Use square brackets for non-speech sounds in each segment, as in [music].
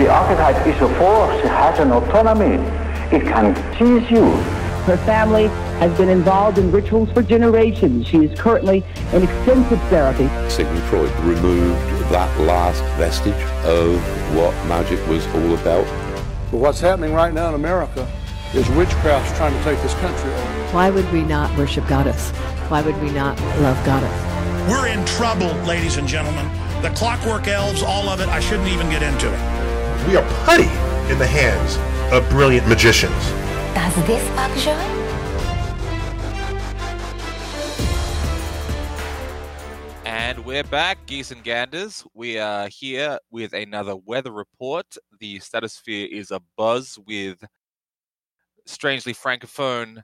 The archetype is a force, it has an autonomy. It can seize you. Her family has been involved in rituals for generations. She is currently in extensive therapy. Sigmund Freud removed that last vestige of what magic was all about. But what's happening right now in America is witchcraft's trying to take this country over. Why would we not worship goddess? Why would we not love goddess? We're in trouble, ladies and gentlemen. The clockwork elves, all of it, I shouldn't even get into it. We are putty in the hands of brilliant magicians. Does this bug joy? And we're back, geese and ganders. We are here with another weather report. The stratosphere is abuzz with strangely francophone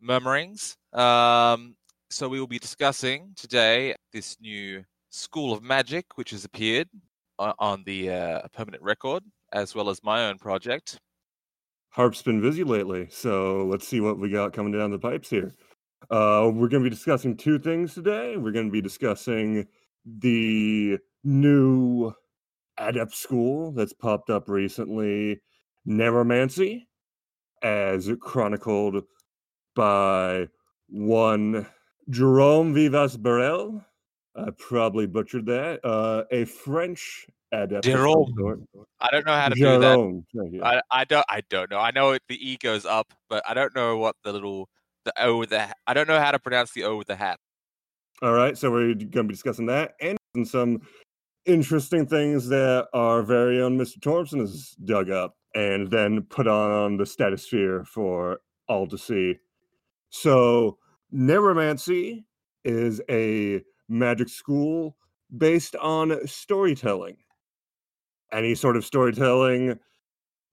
murmurings. Um, so we will be discussing today this new School of Magic, which has appeared on the uh, permanent record, as well as my own project. Harp's been busy lately, so let's see what we got coming down the pipes here. Uh, we're going to be discussing two things today. We're going to be discussing the new adept school that's popped up recently, Neuromancy, as chronicled by one Jerome Vivas Barel. I probably butchered that. Uh, a French adept. Uh, Jerome. I don't know how to Jerome. do that. I, I don't. I don't know. I know the E goes up, but I don't know what the little the O with the. I don't know how to pronounce the O with the hat. All right, so we're going to be discussing that and some interesting things that our very own Mr. Thompson has dug up and then put on the stratosphere for all to see. So, Neuromancy is a magic school based on storytelling. Any sort of storytelling,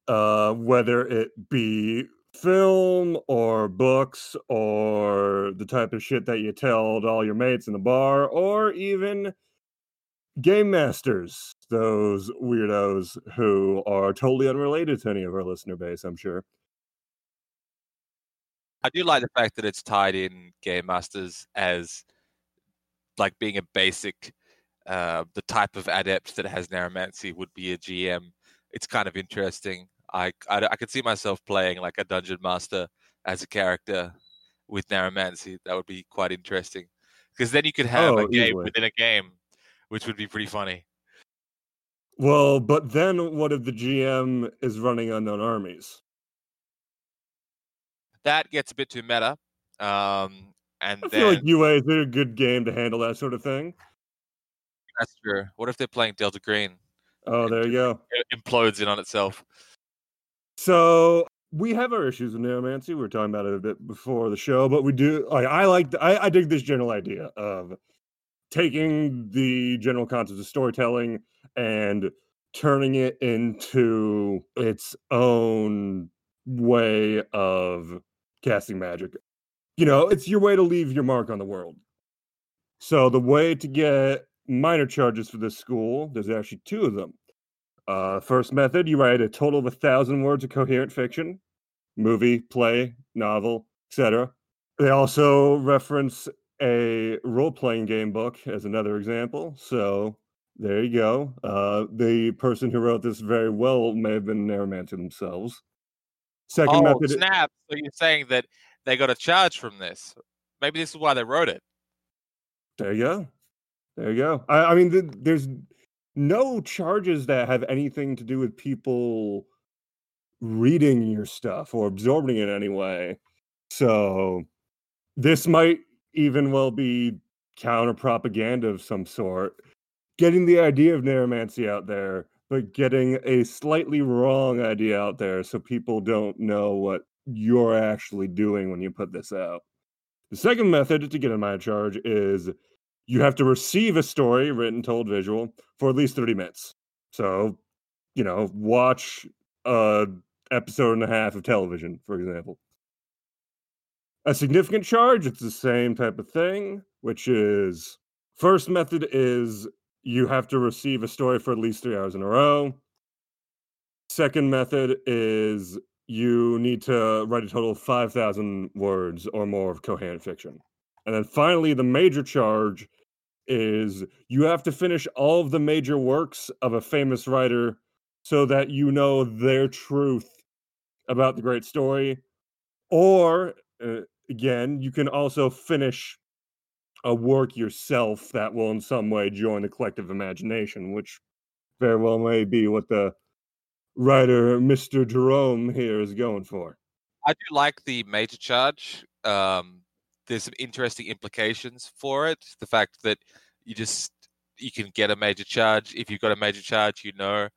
uh, whether it be film or books or the type of shit that you tell to all your mates in the bar, or even game masters, those weirdos who are totally unrelated to any of our listener base, I'm sure. I do like the fact that it's tied in game masters as like being a basic uh, the type of adept that has neuromancy would be a GM. It's kind of interesting. I, I, I could see myself playing like a dungeon master as a character with neuromancy. That would be quite interesting because then you could have Oh, a game easily. within a game, which would be pretty funny. Well, but then what if the GM is running unknown armies? That gets a bit too meta. Um, and I then feel like UA is a good game to handle that sort of thing. That's true. What if they're playing Delta Green? Oh, there you go. It implodes in on itself. So we have our issues with neuromancy. We were talking about it a bit before the show, but we do like I like I, I dig this general idea of taking the general concept of storytelling and turning it into its own way of casting magic. You know, it's your way to leave your mark on the world. So the way to get minor charges for this school, there's actually two of them. Uh, first method, you write a total of a thousand words of coherent fiction, movie, play, novel, etc. They also reference a role-playing game book as another example. So there you go. Uh, the person who wrote this very well may have been Neuromancer themselves. Second oh, method, snap! So you're saying that they got a charge from this? Maybe this is why they wrote it. There you go. There you go. I, I mean, th- there's no charges that have anything to do with people reading your stuff or absorbing it anyway. So this might even well be counter propaganda of some sort. Getting the idea of neuromancy out there, but getting a slightly wrong idea out there so people don't know what you're actually doing when you put this out. The second method to get a minor charge is you have to receive a story, written, told, visual, for at least 30 minutes. So, you know, watch a episode and a half of television, for example. A significant charge, it's the same type of thing, which is first method is you have to receive a story for at least three hours in a row. Second method is you need to write a total of 5,000 words or more of coherent fiction. And then finally, the major charge is you have to finish all of the major works of a famous writer so that you know their truth about the great story. Or, uh, again, you can also finish a work yourself that will in some way join the collective imagination, which very well may be what the writer Mr. Jerome here is going for. I do like the major charge. Um, there's some interesting implications for it. The fact that you just you can get a major charge. If you've got a major charge, you know,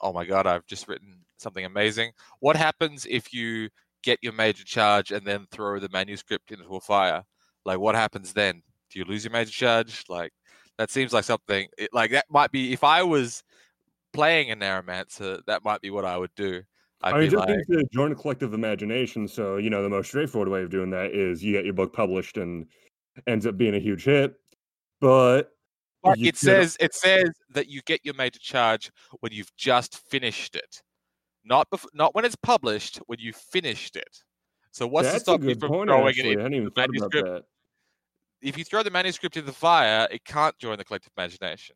oh my god, I've just written something amazing. What happens if you get your major charge and then throw the manuscript into a fire? Like, what happens then? Do you lose your major charge? Like, that seems like something. It, like that might be if I was playing a Narromancer, that might be what I would do. I'd I mean, just like, to join a collective imagination. So, you know, the most straightforward way of doing that is you get your book published and ends up being a huge hit. But it could- says it says that you get your major charge when you've just finished it, not bef- not when it's published. When you finished it. So what's to that's a stop you from point. throwing Actually, it in the manuscript? If you throw the manuscript in the fire, it can't join the collective imagination.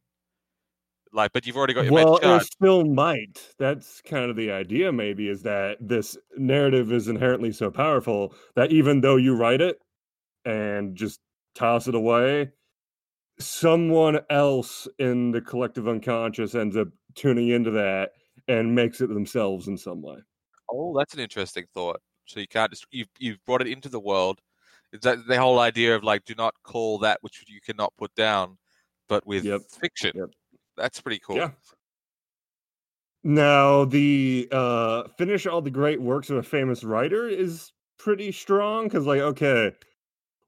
Like, but you've already got your Well, it still might. That's kind of the idea, maybe, is that this narrative is inherently so powerful that even though you write it and just toss it away, someone else in the collective unconscious ends up tuning into that and makes it themselves in some way. Oh, that's an interesting thought. So you can't just you've you've brought it into the world. Is that the whole idea of like do not call that which you cannot put down, but with Yep. fiction. Yep. That's pretty cool. Yeah. Now, the uh finish all the great works of a famous writer is pretty strong because, like, okay,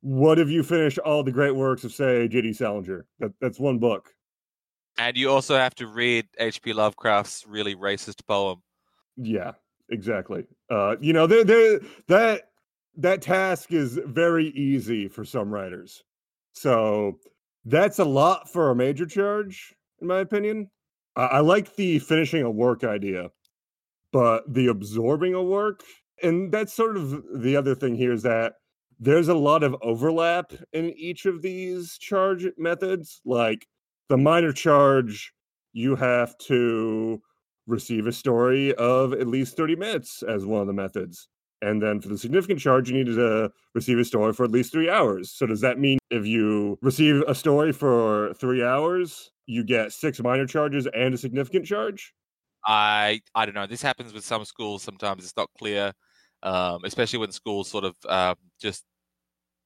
what if you finish all the great works of, say, J.D. Salinger? That, that's one book. And you also have to read H.P. Lovecraft's really racist poem. Yeah, exactly. Uh, you know, there, there, that that task is very easy for some writers. So that's a lot for a major charge, in my opinion. I, I like the finishing a work idea, but the absorbing a work, and that's sort of the other thing here is that there's a lot of overlap in each of these charge methods. Like the minor charge, you have to receive a story of at least 30 minutes as one of the methods. And then for the significant charge, you need to receive a story for at least three hours. So does that mean if you receive a story for three hours, you get six minor charges and a significant charge? I I don't know. This happens with some schools. Sometimes it's not clear, um, especially when schools sort of um, just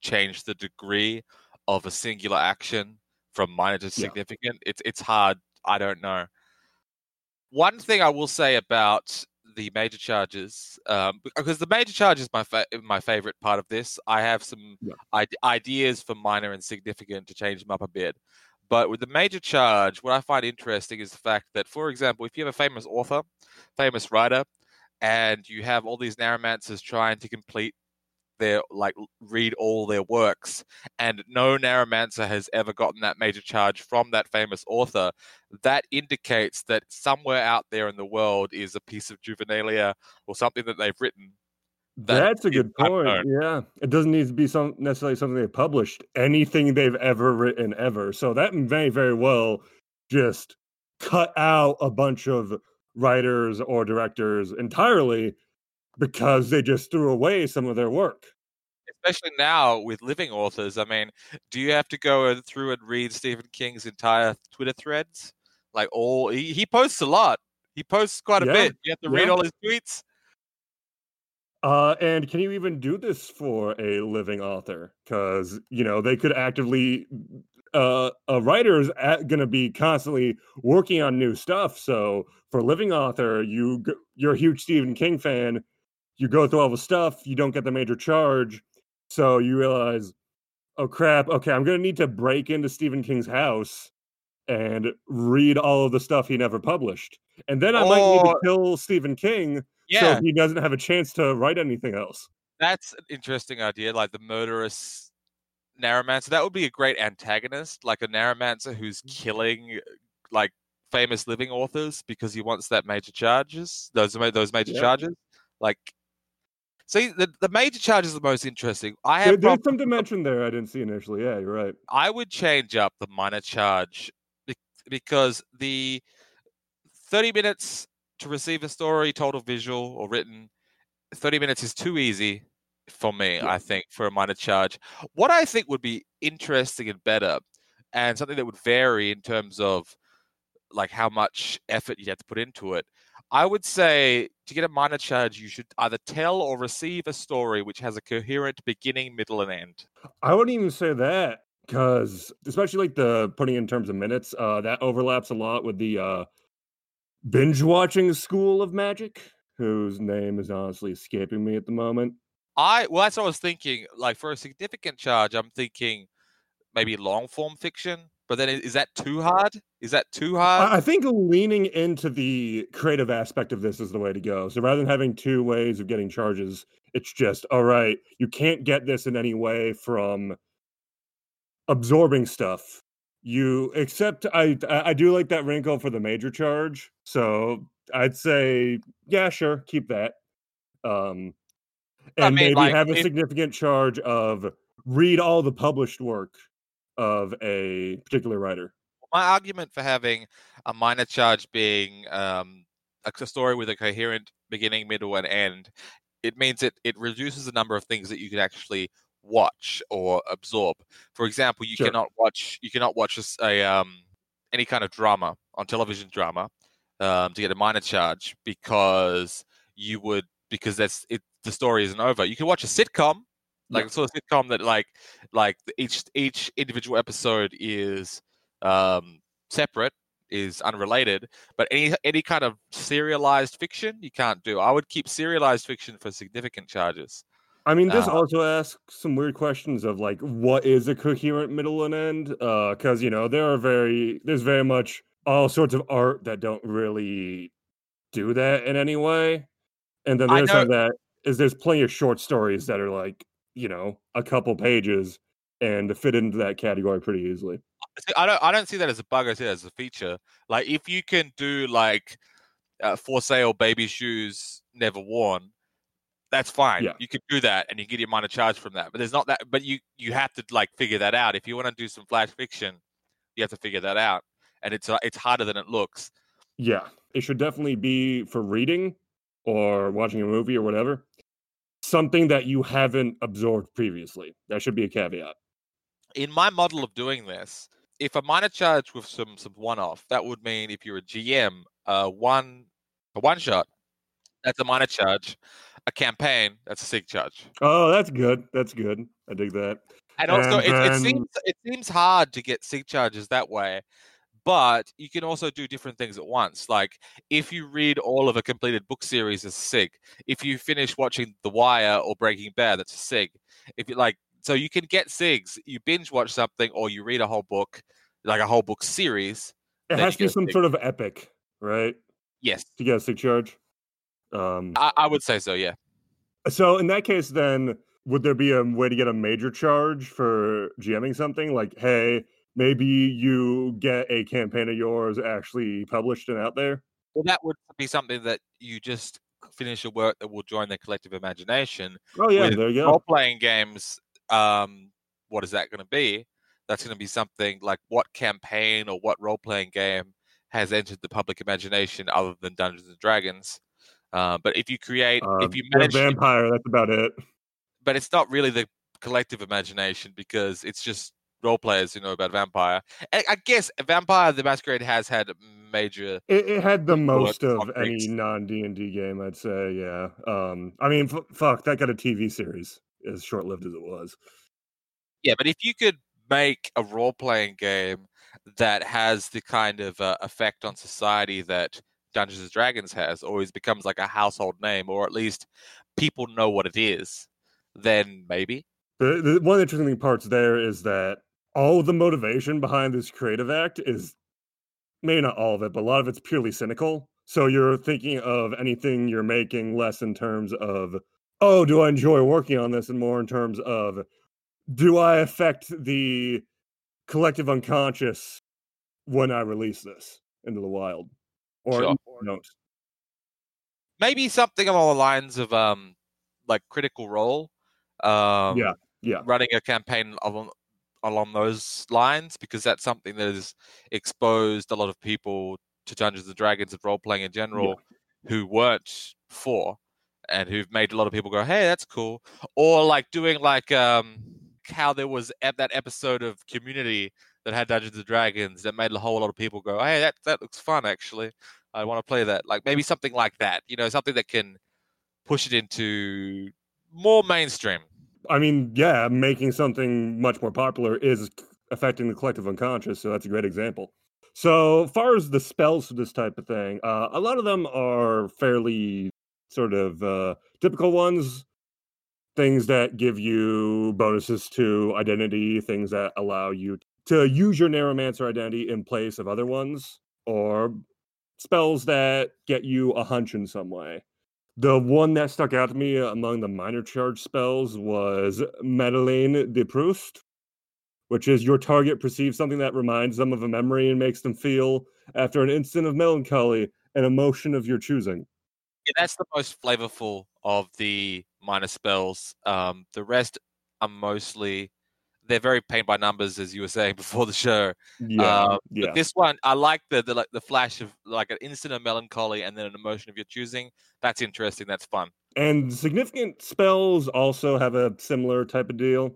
change the degree of a singular action from minor to Yeah. significant. It's it's hard. I don't know. One thing I will say about the major charges, um, because the major charge is my fa- my favorite part of this. I have some Yeah. ide- ideas for minor and significant to change them up a bit. But with the major charge, what I find interesting is the fact that, for example, if you have a famous author, famous writer, and you have all these narromancers trying to complete their like read all their works, and no narromancer has ever gotten that major charge from that famous author, that indicates that somewhere out there in the world is a piece of juvenilia or something that they've written. that That's a good point. unknown. Yeah. It doesn't need to be some necessarily something they published, anything they've ever written ever. So that may very well just cut out a bunch of writers or directors entirely because they just threw away some of their work. Especially now with living authors. I mean, do you have to go through and read Stephen King's entire Twitter threads? Like all he, he posts a lot. He posts quite a Yeah, bit. You have to read all his tweets. Uh, and can you even do this for a living author? Because you know they could actively, uh, a writer is going to be constantly working on new stuff. So for a living author, you you're a huge Stephen King fan, you go through all the stuff, you don't get the major charge, so you realize, oh crap, okay, I'm going to need to break into Stephen King's house and read all of the stuff he never published, and then I might need to kill Stephen King Yeah, so he doesn't have a chance to write anything else. that's an interesting idea. Like the murderous narromancer. That would be a great antagonist, like a narromancer who's Mm. killing like famous living authors because he wants that major charges. Those those major Yeah. charges. Like, see, the the major charge is the most interesting. I There, have there's prob- some dimension there I didn't see initially. Yeah, you're right. I would change up the minor charge because the 30 minutes to receive a story told or visual or written, 30 minutes is too easy for me, Yeah. I think, for a minor charge. What I think would be interesting and better, and something that would vary in terms of like how much effort you'd have to put into it. I would say to get a minor charge, you should either tell or receive a story which has a coherent beginning, middle, and end. I wouldn't even say that because, especially like the putting in terms of minutes, uh, that overlaps a lot with the uh, binge watching school of magic, whose name is honestly escaping me at the moment. I well, that's what I was thinking. Like for a significant charge, I'm thinking maybe long form fiction. But then, is that too hard? Is that too hard? I I think leaning into the creative aspect of this is the way to go. So rather than having two ways of getting charges, it's just all right. You can't get this in any way from absorbing stuff. You except I I I do like that wrinkle for the major charge. So I'd say yeah, sure, keep that. Um, I and mean, maybe like, have a if- significant charge of read all the published work of a particular writer. My argument for having a minor charge being um, a story with a coherent beginning, middle, and end, it means it it reduces the number of things that you can actually watch or absorb. For example, you Sure. cannot watch you cannot watch a, a, um, any kind of drama on television drama um, to get a minor charge because you would because that's it. The story isn't over. You can watch a sitcom, like a sort of sitcom that like like each each individual episode is um, separate, is unrelated. But any any kind of serialized fiction you can't do. I would keep serialized fiction for significant charges. I mean, this Uh, also asks some weird questions of like, what is a coherent middle and end? uh Because you know there are very there's very much all sorts of art that don't really do that in any way, and then there's that is there's plenty of short stories that are like you know a couple pages and fit into that category pretty easily. I don't I don't see that as a bug. I see that as a feature. Like if you can do like uh, for sale baby shoes never worn, that's fine. Yeah. You could do that and you get your minor charge from that. But there's not that. But you you have to like figure that out. If you want to do some flash fiction, you have to figure that out, and it's uh, it's harder than it looks. Yeah, it should definitely be for reading or watching a movie or whatever. Something that you haven't absorbed previously. That should be a caveat. in my model of doing this, if a minor charge with some some one off, that would mean if you're a GM, uh, one a one shot, that's a minor charge. A campaign, that's a sig charge. Oh, that's good. That's good. I dig that. And also, And it, it seems it seems hard to get sig charges that way, but you can also do different things at once. Like if you read all of a completed book series as sig, if you finish watching The Wire or Breaking Bad, that's a sig. If you like, so you can get sigs. You binge watch something or you read a whole book, like a whole book series. It has to be some sig. sort of epic, right? Yes, To get a sig charge. Um, I, I would say so. Yeah. so in that case, then would there be a way to get a major charge for GMing something? Like, hey, maybe you get a campaign of yours actually published and out there. Well, that would be something that you just finish a work that will join the collective imagination. Oh yeah, With there you go. Role playing games, um, what is that going to be? That's going to be something like what campaign or what role playing game has entered the public imagination other than Dungeons and Dragons. Uh, but if you create, Uh, if you manage, vampire, that's about it. but it's not really the collective imagination because it's just role players who know about vampire. And I guess Vampire the Masquerade has had major It, it had the most of any non D and D game, I'd say. Yeah. Um, I mean, f- fuck, that got a TV series as short lived as it was. Yeah, but if you could make a role playing game that has the kind of uh, effect on society that Dungeons and Dragons has, always becomes like a household name, or at least people know what it is, then maybe. The, the one interesting parts there is that all the motivation behind this creative act is maybe not all of it, but a lot of it's purely cynical. So you're thinking of anything you're making less in terms of, oh, do I enjoy working on this, and more in terms of, do I affect the collective unconscious when I release this into the wild, or Sure. no? Maybe something along the lines of um, like Critical Role. Um, Yeah, yeah. running a campaign along along those lines because that's something that has exposed a lot of people to Dungeons and Dragons and role playing in general who weren't before and who've made a lot of people go, "Hey, that's cool," or like doing like um how there was at that episode of Community that had Dungeons and Dragons that made a whole lot of people go, "Hey, that that looks fun actually. I want to play that." Like maybe something like that, you know, something that can push it into more mainstream. I mean, yeah, making something much more popular is affecting the collective unconscious, so that's a great example. So, far as the spells for this type of thing, uh, a lot of them are fairly sort of uh, typical ones. Things that give you bonuses to identity, things that allow you to use your Neuromancer identity in place of other ones, or spells that get you a hunch in some way. The one that stuck out to me among the minor charge spells was Madeleine de Proust, which is your target perceives something that reminds them of a memory and makes them feel, after an instant of melancholy, an emotion of your choosing. Yeah, that's the most flavorful of the minor spells. Um, the rest are mostly they're very paint by numbers, as you were saying [laughs] before the show. Yeah, Um, yeah. But this one, I like the the like the flash of like an instant of melancholy and then an emotion of your choosing. That's interesting. That's fun. And significant spells also have a similar type of deal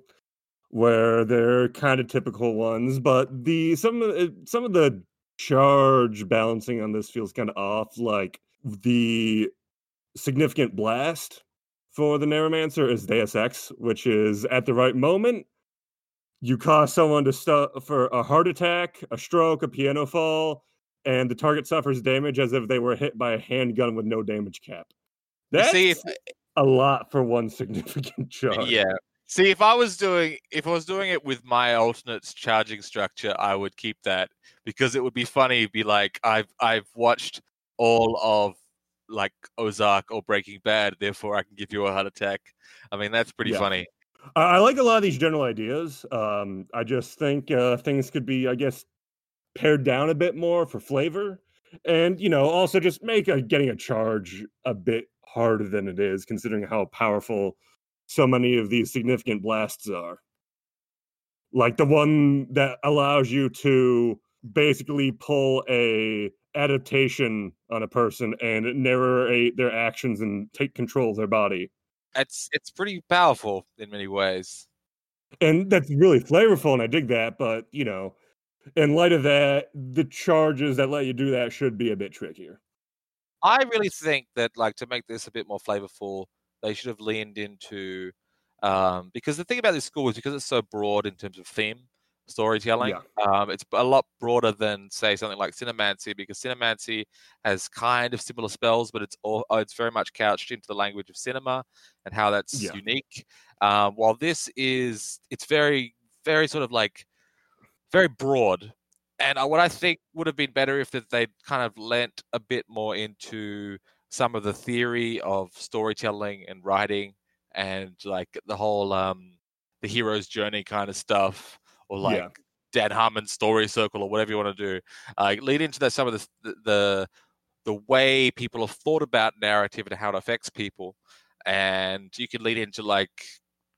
where they're kind of typical ones, but the some of the, some of the charge balancing on this feels kind of off. Like the significant blast for the Neuromancer is Deus Ex, which is at the right moment. You cause someone to suffer a heart attack, a stroke, a piano fall, and the target suffers damage as if they were hit by a handgun with no damage cap. That's see if a lot for one [laughs] significant charge. yeah. See, if I was doing if I was doing it with my alternate charging structure, I would keep that because it would be funny. Be like, I've I've watched all of like Ozark or Breaking Bad, therefore I can give you a heart attack. I mean, that's pretty Yeah. funny. I, like a lot of these general ideas. Um, I just think uh, things could be, I guess, pared down a bit more for flavor, and you know, also just make a, getting a charge a bit harder than it is, considering how powerful so many of these significant blasts are. Like the one that allows you to basically pull a adaptation on a person and narrate their actions and take control of their body. It's it's pretty powerful in many ways. and that's really flavorful and i dig that but you know in light of that the charges that let you do that should be a bit trickier I really think that like to make this a bit more flavorful, they should have leaned into um, because the thing about this school is because it's so broad in terms of theme storytelling. Um, it's a lot broader than say something like Cinemancy because Cinemancy has kind of similar spells, but it's all uh, it's very much couched into the language of cinema and how that's Yeah. unique. Um, while this is it's very very sort of like very broad and uh, what I think would have been better if they'd kind of lent a bit more into some of the theory of storytelling and writing and like the whole um the hero's journey kind of stuff or like Yeah. Dan Harmon's story circle or whatever you want to do. Uh, lead into that some of the, the the the way people have thought about narrative and how it affects people, and you can lead into like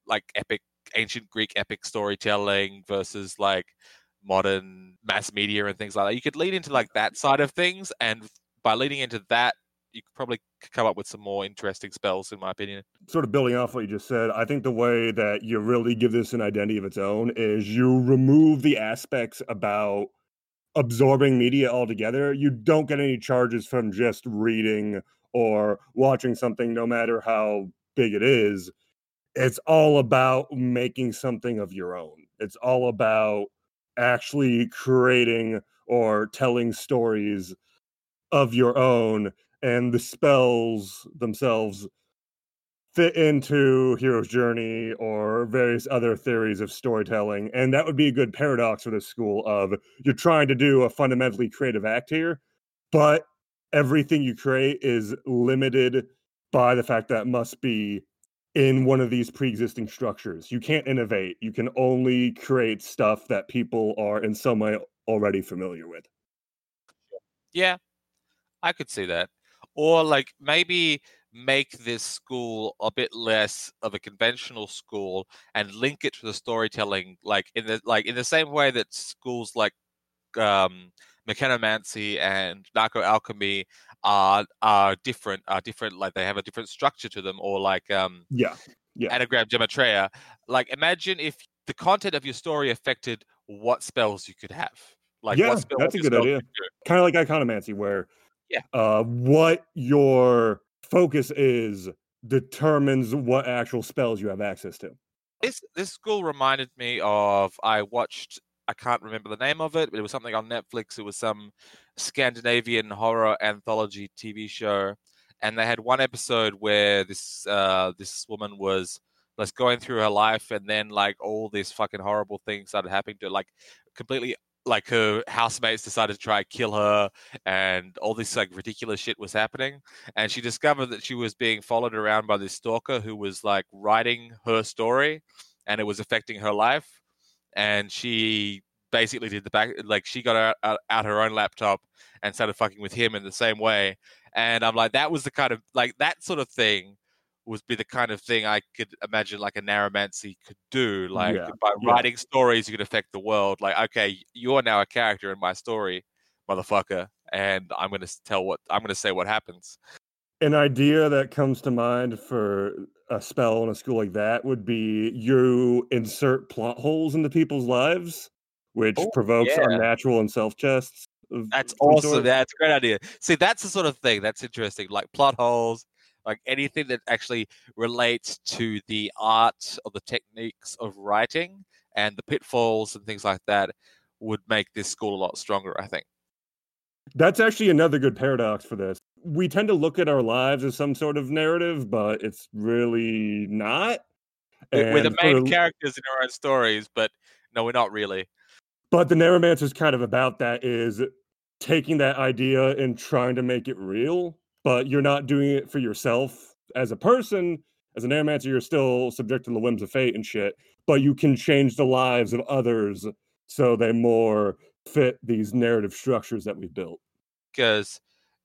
like epic ancient Greek epic storytelling versus like modern mass media and things like that. You could lead into like that side of things, and by leading into that, you could probably come up with some more interesting spells, in my opinion. sort of building off what you just said i think the way that you really give this an identity of its own is you remove the aspects about absorbing media altogether. You don't get any charges from just reading or watching something no matter how big it is. It's all about making something of your own. It's all about actually creating or telling stories of your own and the spells themselves fit into hero's journey or various other theories of storytelling and that would be a good paradox for this school of you're trying to do a fundamentally creative act here but everything you create is limited by the fact that must be in one of these pre-existing structures. You can't innovate. You can only create stuff that people are in some way already familiar with. Yeah, I could see that. Or like maybe make this school a bit less of a conventional school and link it to the storytelling like in the like in the same way that schools like um mechanomancy and narco alchemy are are different are different like they have a different structure to them or like um Yeah. Yeah. anagram gematria like imagine if the content of your story affected what spells you could have like yeah, that's a good idea. you could do. Kind of like iconomancy, where Yeah. uh, what your focus is determines what actual spells you have access to. this this school reminded me of I watched I can't remember the name of it, but it was something on Netflix. It was some Scandinavian horror anthology TV show, and they had one episode where this uh, this woman was like going through her life, and then like all these fucking horrible things started happening to her, like completely like her housemates decided to try and kill her and all this like ridiculous shit was happening and she discovered that she was being followed around by this stalker who was like writing her story and it was affecting her life and she basically did the back like she got out, out, out her own laptop and started fucking with him in the same way and i'm like that was the kind of like that sort of thing would be the kind of thing i could imagine like a narromancy could do like Yeah, by yeah. writing stories you could affect the world like okay you're now a character in my story motherfucker and i'm to tell what i'm to say what happens An idea that comes to mind for a spell in a school like that would be you insert plot holes into people's lives, which Oh, provokes yeah. unnatural and self chests. That's awesome. That's a great idea. See, that's the sort of thing that's interesting, like plot holes, like anything that actually relates to the art or the techniques of writing and the pitfalls and things like that would make this school a lot stronger, I think. That's actually another good paradox for this. We tend to look at our lives as some sort of narrative, but it's really not. We- We're the main for- characters in our own stories, but no, we're not really. But the Narromancer is kind of about that is taking that idea and trying to make it real, but you're not doing it for yourself as a person. As an Narromancer, you're still subject to the whims of fate and shit, but you can change the lives of others so they more fit these narrative structures that we've built. Because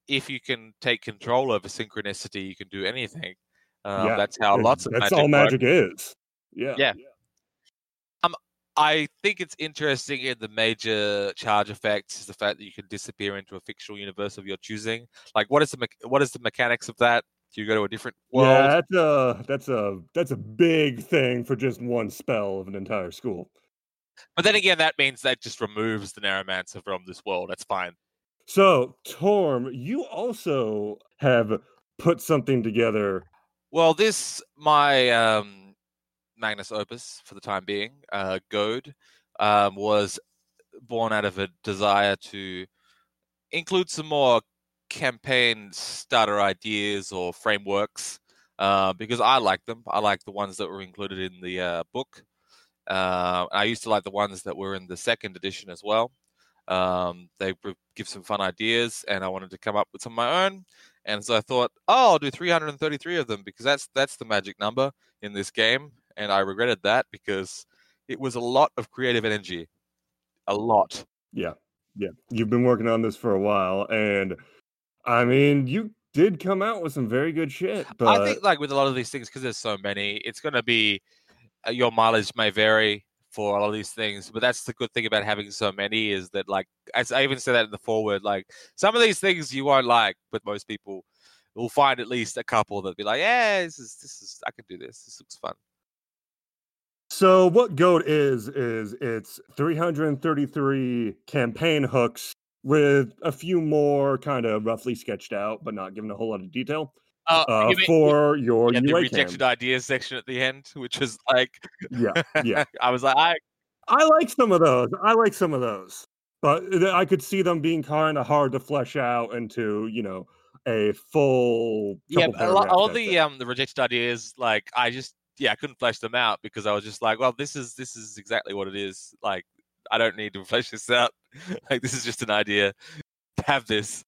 if you can take control over synchronicity, you can do anything. Um, Yeah, that's how lots of that's magic all works. magic is. Yeah. Yeah. Um, I think it's interesting in the major charge effects is the fact that you can disappear into a fictional universe of your choosing. Like, what is the me- what is the mechanics of that? Do you go to a different world? Yeah, that's a that's a that's a big thing for just one spell of an entire school. But then again, that means that just removes the Narromancer from this world. That's fine. So, Torm, you also have put something together. Well, this my um, Magnus Opus for the time being, uh, Goad, um, was born out of a desire to include some more campaign starter ideas or frameworks uh, because I like them. I like the ones that were included in the uh, book. Uh, I used to like the ones that were in the second edition as well. Um, they give some fun ideas, and I wanted to come up with some of my own. And so I thought, oh, I'll do 333 of them because that's that's the magic number in this game. And I regretted that because it was a lot of creative energy, a lot. Yeah, yeah. You've been working on this for a while, and I mean, you did come out with some very good shit. But I think like with a lot of these things, because there's so many, it's going to be uh, your mileage may vary for a lot of these things. But that's the good thing about having so many is that like as I even said that in the forward, like some of these things you won't like, but most people will find at least a couple that be like, yeah, this is this is I can do this. This looks fun. So. What Goad is is it's 333 campaign hooks with a few more kind of roughly sketched out, but not given a whole lot of detail Uh, uh, you mean- for your yeah, the rejected cam. ideas section at the end, which was like, Yeah, yeah. [laughs] I was like, I I like some of those. I like some of those, but I could see them being kind of hard to flesh out into, you know, a full. yeah, a lot, all the um the rejected ideas, like I just yeah, I couldn't flesh them out because I was just like, well, this is this is exactly what it is. Like, I don't need to [laughs] flesh this out. [laughs] like, this is just an idea. Have this.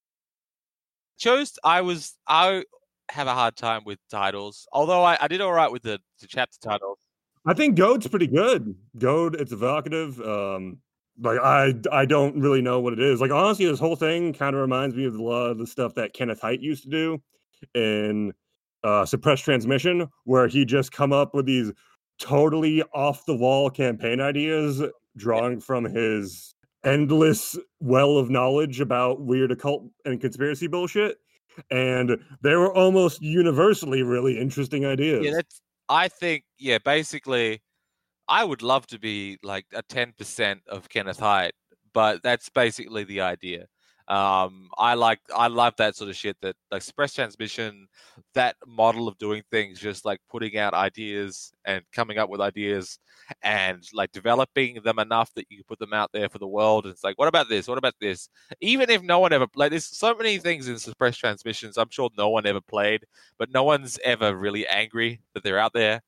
Chose I was I have a hard time with titles, although I, I did all right with the, the chapter titles. I think Goad's pretty good. Goad, it's evocative. Um, like I, I don't really know what it is. Like honestly, this whole thing kind of reminds me of a lot of the stuff that Kenneth Hite used to do in uh, Suppressed Transmission, where he just come up with these totally off the wall campaign ideas, drawing from his endless well of knowledge about weird occult and conspiracy bullshit. And they were almost universally really interesting ideas. Yeah, that's. I think yeah, basically, I would love to be like a ten percent of Kenneth Hite, but that's basically the idea. Um, I like I love that sort of shit. That like express transmission, that model of doing things, just like putting out ideas and coming up with ideas, and like developing them enough that you can put them out there for the world. And it's like, what about this? What about this? Even if no one ever played, there's so many things in suppressed transmissions. I'm sure no one ever played, but no one's ever really angry that they're out there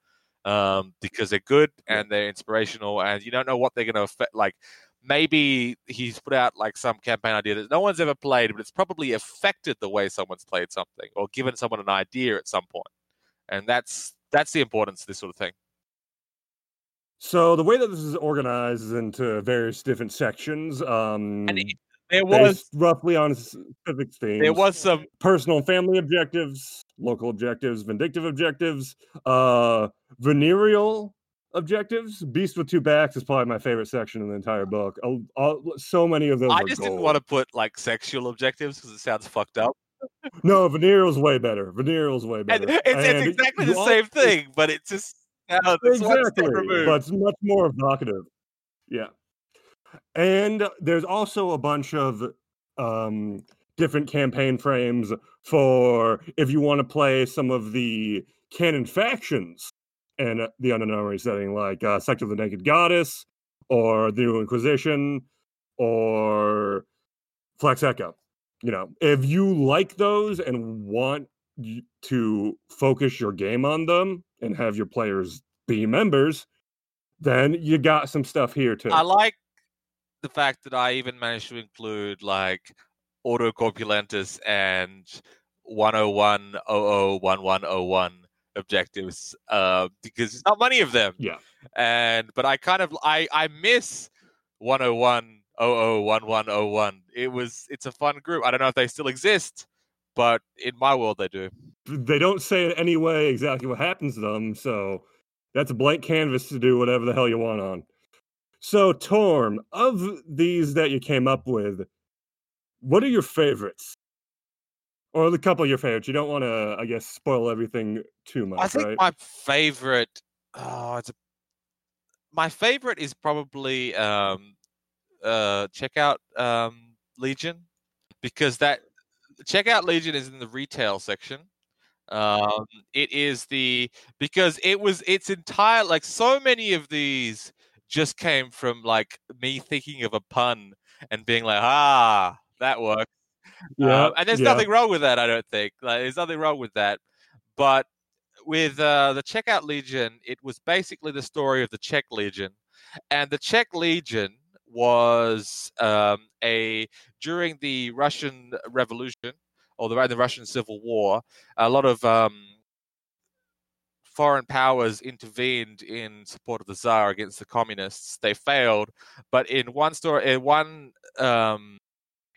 um, because they're good and they're inspirational, and you don't know what they're going to affect. Like maybe he's put out like some campaign idea that no one's ever played, but it's probably affected the way someone's played something or given someone an idea at some point. And that's that's the importance of this sort of thing. So the way that this is organized is into various different sections. Um, and it, there was roughly on specific themes. There was some personal and family objectives, local objectives, vindictive objectives, uh, venereal objectives. Beast with two backs is probably my favorite section in the entire book. so many of those. I just gold. didn't want to put like sexual objectives because it sounds fucked up. [laughs] no, venereal's way better. Venereal's way better. It's, it's exactly the same thing, but it's just uh, exactly, but it's much more evocative. Yeah, and there's also a bunch of um, different campaign frames for if you want to play some of the canon factions and uh, the unknown setting, like uh, Sect of the Naked Goddess, or the New Inquisition, or Flex Echo. You know, if you like those and want to focus your game on them and have your players be members, then you got some stuff here too. I like the fact that I even managed to include like Ordo Corpulentus and 101 001101 objectives uh, because there's not many of them. Yeah. And but I kind of I I miss 101 001101. It was it's a fun group. I don't know if they still exist, but in my world they do. They don't say in any way exactly what happens to them, so that's a blank canvas to do whatever the hell you want on. So Torm, of these that you came up with, what are your favorites? Or the couple of your favorites. You don't want to, I guess, spoil everything too much. I think right? my favorite. Oh, it's a, my favorite is probably um, uh, check out um, Legion because that check out Legion is in the retail section. Um, it is the because it was its entire like so many of these just came from like me thinking of a pun and being like ah that works yeah, um, and there's yeah. nothing wrong with that. I don't think like, there's nothing wrong with that. But with uh, the Checkout Legion, it was basically the story of the Czech Legion, and the Czech Legion was um, a during the Russian Revolution or the, the Russian Civil War, a lot of um, foreign powers intervened in support of the Tsar against the communists. They failed, but in one story, in one um,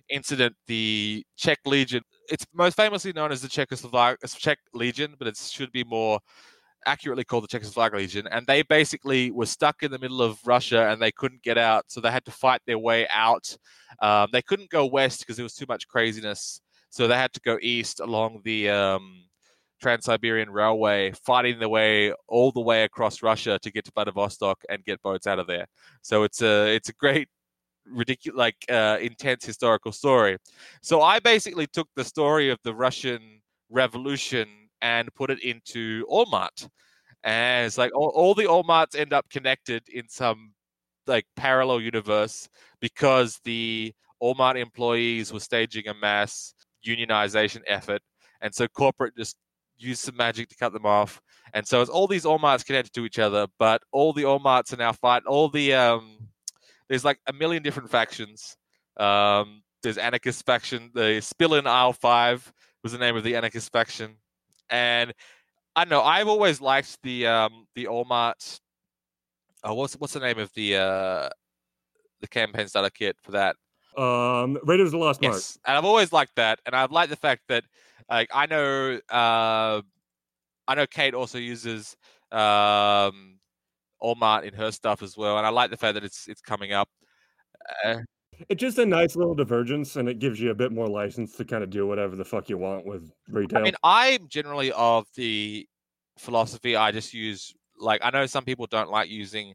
incident, the Czech Legion, it's most famously known as the Czechoslovak Czech Legion, but it should be more accurately called the Czechoslovak Legion. And they basically were stuck in the middle of Russia and they couldn't get out, so they had to fight their way out. Um, they couldn't go west because there was too much craziness, so they had to go east along the um, Trans-Siberian Railway, fighting their way all the way across Russia to get to Vladivostok and get boats out of there. So it's a it's a great ridiculous, like uh, intense historical story. So I basically took the story of the Russian Revolution and put it into Allmart, and it's like all, all the Allmarts end up connected in some like parallel universe because the Allmart employees were staging a mass unionization effort, and so corporate just used some magic to cut them off. And so it's all these Allmarts connected to each other, but all the Allmarts are now fighting all the um there's like a million different factions. Um, there's anarchist faction. The Spillin Isle Five was the name of the anarchist faction, and I don't know. I've always liked the um, the Allmart. Oh, what's what's the name of the uh, the campaign starter kit for that? Um, Raiders of the Lost yes. and I've always liked that, and I've liked the fact that like I know uh, I know Kate also uses um, Allmart in her stuff as well, and I like the fact that it's it's coming up. Uh, It's just a nice little divergence, and it gives you a bit more license to kind of do whatever the fuck you want with retail. I mean, I'm generally of the philosophy. I just use like I know some people don't like using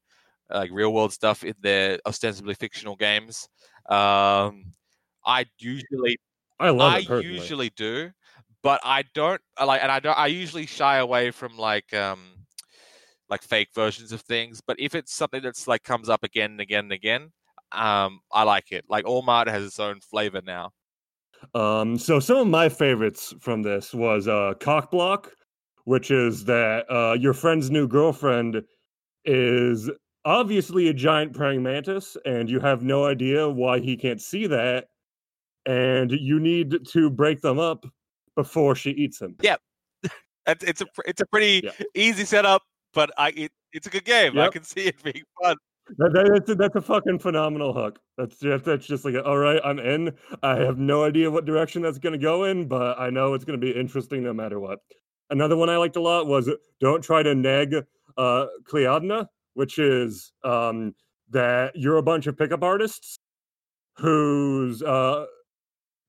like real world stuff in their ostensibly fictional games. Um, I usually, I love I usually do, but I don't like, and I don't. I usually shy away from like um, like fake versions of things. But if it's something that's like comes up again and again and again, um, I like it. Like Allmart has its own flavor now. Um, so some of my favorites from this was uh cock block, which is that uh your friend's new girlfriend is obviously a giant praying mantis, and you have no idea why he can't see that, and you need to break them up before she eats him. Yeah, [laughs] it's it's a it's a pretty Yeah. easy setup, but I it, it's a good game. I can [laughs] see it being fun. That, that- that's, a, that's a fucking phenomenal hook. That's just, that's just like, all right, I'm in. I have no idea what direction that's going to go in, but I know it's going to be interesting no matter what. Another one I liked a lot was don't try to neg uh, Clíodhna, which is um, that you're a bunch of pickup artists whose uh,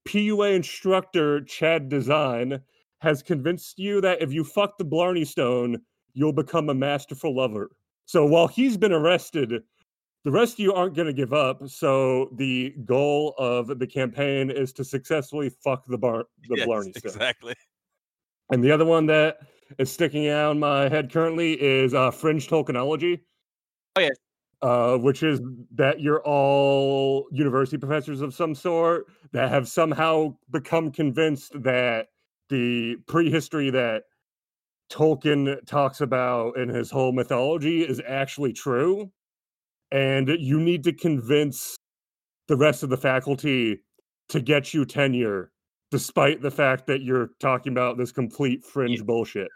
PUA instructor, Chad Design, has convinced you that if you fuck the Blarney Stone, you'll become a masterful lover. So while he's been arrested, the rest of you aren't going to give up. So the goal of the campaign is to successfully fuck the bar the Yes, Blarney Stone. exactly. And the other one that is sticking out in my head currently is uh, Fringe Tolkienology. Oh, yeah. Uh, which is that you're all university professors of some sort that have somehow become convinced that the prehistory that Tolkien talks about in his whole mythology is actually true. And you need to convince the rest of the faculty to get you tenure, despite the fact that you're talking about this complete fringe bullshit.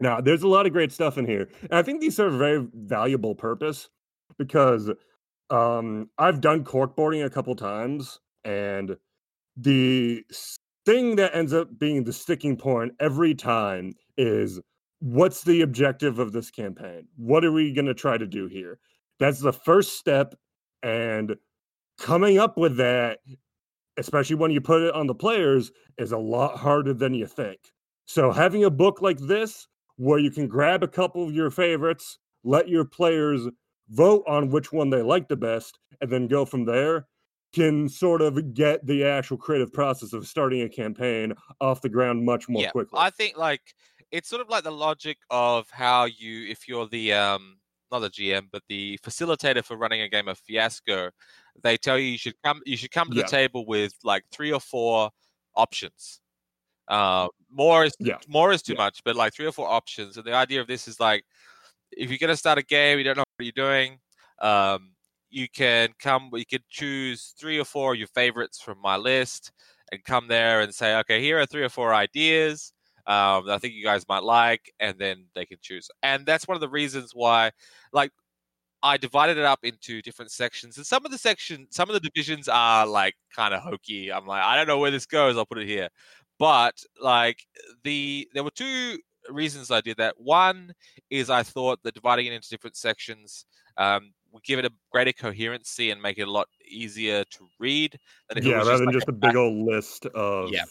Now, there's a lot of great stuff in here. And I think these serve a very valuable purpose because um, I've done corkboarding a couple times, and the thing that ends up being the sticking point every time is what's the objective of this campaign? What are we going to try to do here? That's the first step. And coming up with that, especially when you put it on the players, is a lot harder than you think. So having a book like this where you can grab a couple of your favorites, let your players vote on which one they like the best, and then go from there can sort of get the actual creative process of starting a campaign off the ground much more yeah, quickly. I think like it's sort of like the logic of how you, if you're the um, not the GM, but the facilitator for running a game of Fiasco, they tell you you should come, you should come to Yeah. the table with like three or four options. Uh, more is Yeah. more is too much, but like three or four options. And the idea of this is like, if you're gonna start a game, you don't know what you're doing. Um, you can come, you can choose three or four of your favorites from my list, and come there and say, okay, here are three or four ideas um, that I think you guys might like, and then they can choose. And that's one of the reasons why, like, I divided it up into different sections, and some of the section, some of the divisions are like kind of hokey. I'm like, I don't know where this goes. I'll put it here, but like the there were two reasons I did that. One is I thought that dividing it into different sections um, give it a greater coherency and make it a lot easier to read. Than if it yeah, was rather than like just a big old list of Yeah.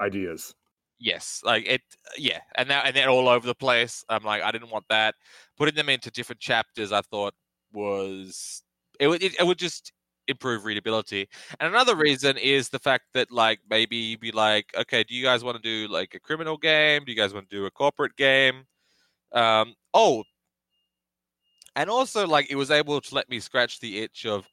ideas. Yes, like it. Yeah, and that and they're all over the place. I'm like, I didn't want that. Putting them into different chapters, I thought was it would it, it would just improve readability. And another reason is the fact that like maybe you'd be like, okay, do you guys want to do like a criminal game? Do you guys want to do a corporate game? Um, oh, and also like it was able to let me scratch the itch of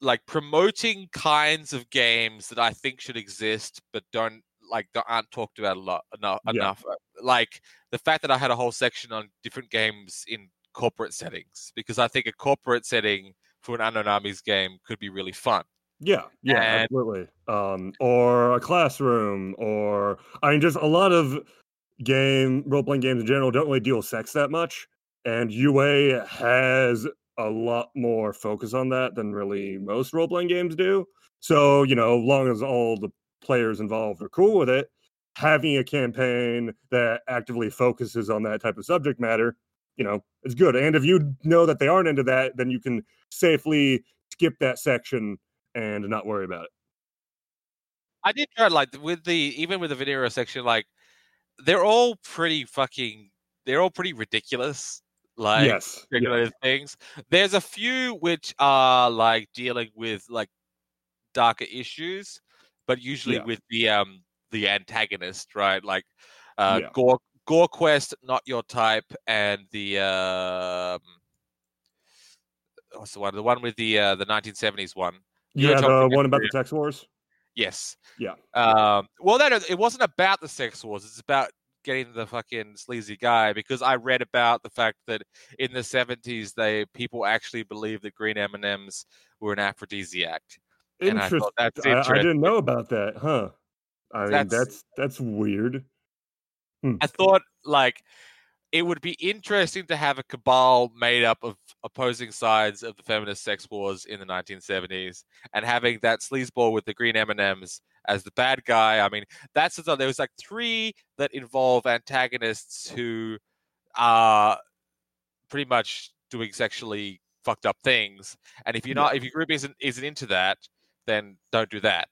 like promoting kinds of games that I think should exist but don't like aren't talked about a lot enough, Yeah. enough. uh, Like the fact that I had a whole section on different games in corporate settings because I think a corporate setting for an unknown armies game could be really fun. Yeah, yeah, And- absolutely. Um, or a classroom, or I mean, just a lot of game role playing games in general don't really deal with sex that much, and UA has a lot more focus on that than really most role playing games do. So you know, long as all the players involved are cool with it, having a campaign that actively focuses on that type of subject matter you know, it's good. And if you know that they aren't into that, then you can safely skip that section and not worry about it. I did try like with the even with the video section, like they're all pretty fucking they're all pretty ridiculous. Like yes, yeah. things. There's a few which are like dealing with like darker issues, but usually Yeah. with the um the antagonist, right? Like uh Yeah. Gore Gore Quest, not your type, and the um what's the one? The one with the uh the 1970s one. You Yeah, the one about about- the sex wars. Yes. Yeah. Um, well, that it wasn't about the sex wars. It's about getting the fucking sleazy guy because I read about the fact that in the seventies, they people actually believed that green M and M's were an aphrodisiac. And I Interest- thought that's I, I didn't know about that, huh? I mean, That's- that's that's weird. Hmm. I thought like it would be interesting to have a cabal made up of opposing sides of the feminist sex wars in the 1970s, and having that sleazeball with the green M and M's as the bad guy. I mean, that's the. There was like three that involve antagonists who are pretty much doing sexually fucked up things, and if you're not, if your group isn't isn't into that, then don't do that.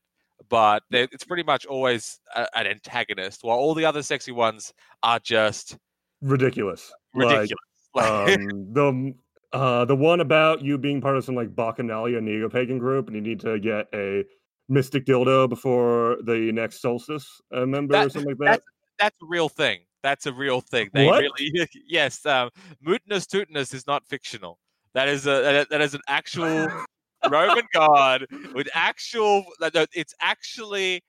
But it's pretty much always a, an antagonist, while all the other sexy ones are just Ridiculous. ridiculous. [laughs] Like, um, the uh, the one about you being part of some like Bacchanalia neo pagan group, and you need to get a mystic dildo before the next solstice. uh, Remember or something like that. that's that's a real thing. That's a real thing. They What? really [laughs] yes. Um, Mutunus Tutunus is not fictional. That is a that- that is an actual [laughs] Roman god with actual. It's actually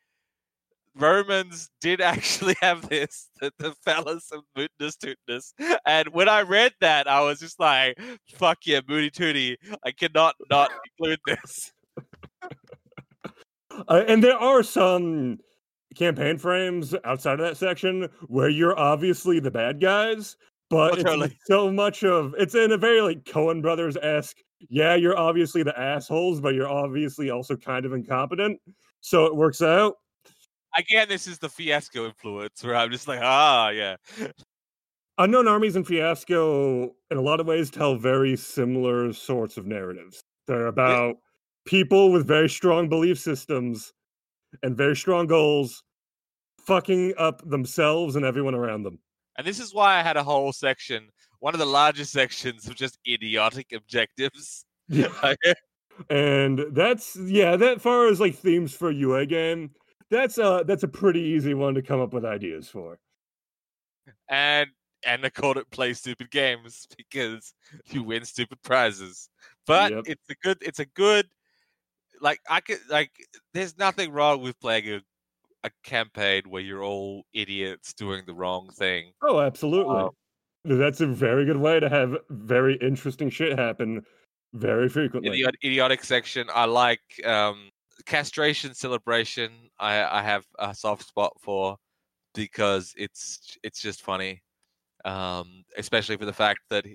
Romans did actually [laughs] have this the, the phallus of Mutunus Tutunus, and when I read that, I was just like, "Fuck yeah, Moody Tootie! I cannot not include this." [laughs] Uh, and there are some campaign frames outside of that section where you're obviously the bad guys, but Oh, it's totally. [laughs] so much of it's in a very like Coen Brothers esque. Yeah, you're obviously the assholes, but you're obviously also kind of incompetent. So it works out. Again, this is the fiasco influence where I'm just like, ah, yeah. Unknown Armies and Fiasco, in a lot of ways, tell very similar sorts of narratives. They're about people with very strong belief systems and very strong goals fucking up themselves and everyone around them. And this is why I had a whole section, one of the largest [laughs] sections of just idiotic objectives. [laughs] Like, and that's yeah, that far as like themes for UA game, that's uh that's a pretty easy one to come up with ideas for. and and I called it play stupid games [laughs] because you win stupid prizes. But Yep. it's a good it's a good like I could like there's nothing wrong with playing a a campaign where you're all idiots doing the wrong thing. Oh, absolutely. Wow. That's a very good way to have very interesting shit happen very frequently. the idiotic section, I like um, castration celebration. I, I have a soft spot for because it's it's just funny, um, especially for the fact that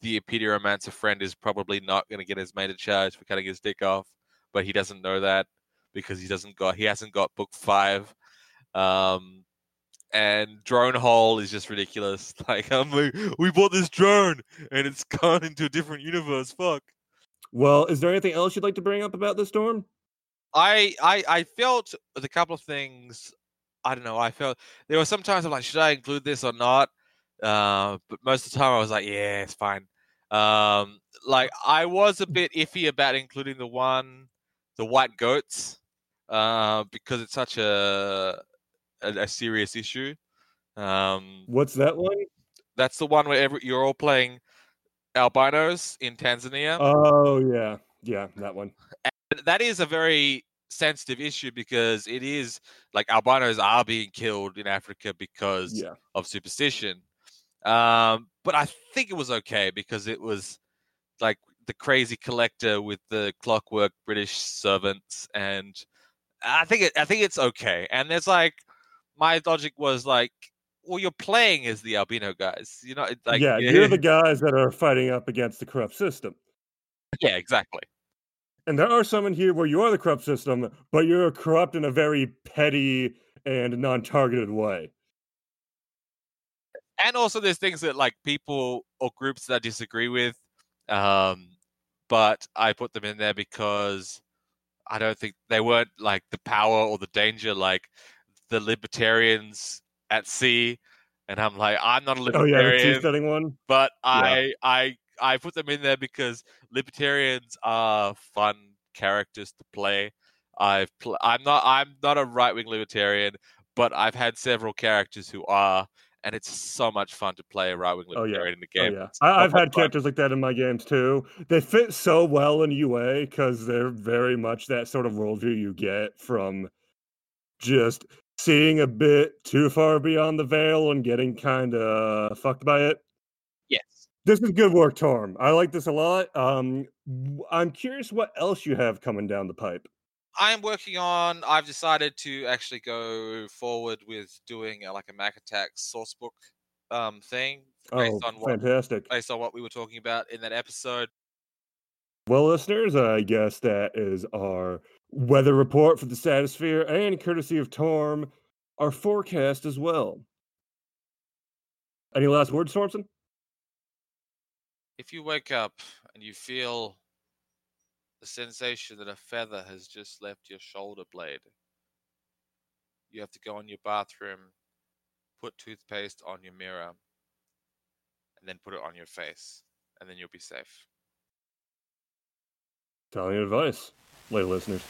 the pediomancer friend is probably not going to get his major charge for cutting his dick off, but he doesn't know that because he doesn't got he hasn't got book five. Um, and drone hole is just ridiculous. [laughs] Like, um, we, we bought this drone and it's gone into a different universe. Fuck. Well, is there anything else you'd like to bring up about the storm? I I I felt with a couple of things. I don't know. I felt there were some times I'm like, should I include this or not? Uh, but most of the time I was like, yeah, it's fine. Um, like I was a bit iffy about including the one, the white goats, uh, because it's such a a, a serious issue. Um, What's that one? that's the one where every, you're all playing albinos in Tanzania. Oh yeah, yeah, that one. That is a very sensitive issue because it is like albinos are being killed in Africa because Yeah. of superstition. Um, but I think it was okay because it was like the crazy collector with the clockwork British servants, and I think it, I think it's okay. And there's like my logic was like, well, you're playing as the albino guys, you know, like yeah, [laughs] you're the guys that are fighting up against the corrupt system. yeah, exactly. And there are some in here where you are the corrupt system, but you're corrupt in a very petty and non-targeted way. and also there's things that like people or groups that I disagree with, um, but I put them in there because I don't think they weren't like the power or the danger like the libertarians at sea, and I'm like I'm not a Oh libertarian, yeah, the one. but I I I put them in there because libertarians are fun characters to play. I've pl- I'm not I'm not a right wing libertarian, but I've had several characters who are, and it's so much fun to play a right wing Oh yeah. libertarian in the game. Oh game. yeah. It's I, I've had fun. characters like that in my games too. They fit so well in UA because they're very much that sort of worldview you get from just seeing a bit too far beyond the veil and getting kind of fucked by it. This is good work, Torm. I like this a lot. Um, I'm curious what else you have coming down the pipe. I am working on. I've decided to actually go forward with doing a, like a Mac Attack source book um, thing based Oh, on what fantastic. based on what we were talking about in that episode. Well, listeners, I guess that is our weather report for the Stratosphere and courtesy of Torm, our forecast as well. Any last words, Thompson? If you wake up and you feel the sensation that a feather has just left your shoulder blade, you have to go in your bathroom, put toothpaste on your mirror, and then put it on your face, and then you'll be safe. Telling advice, lay listeners.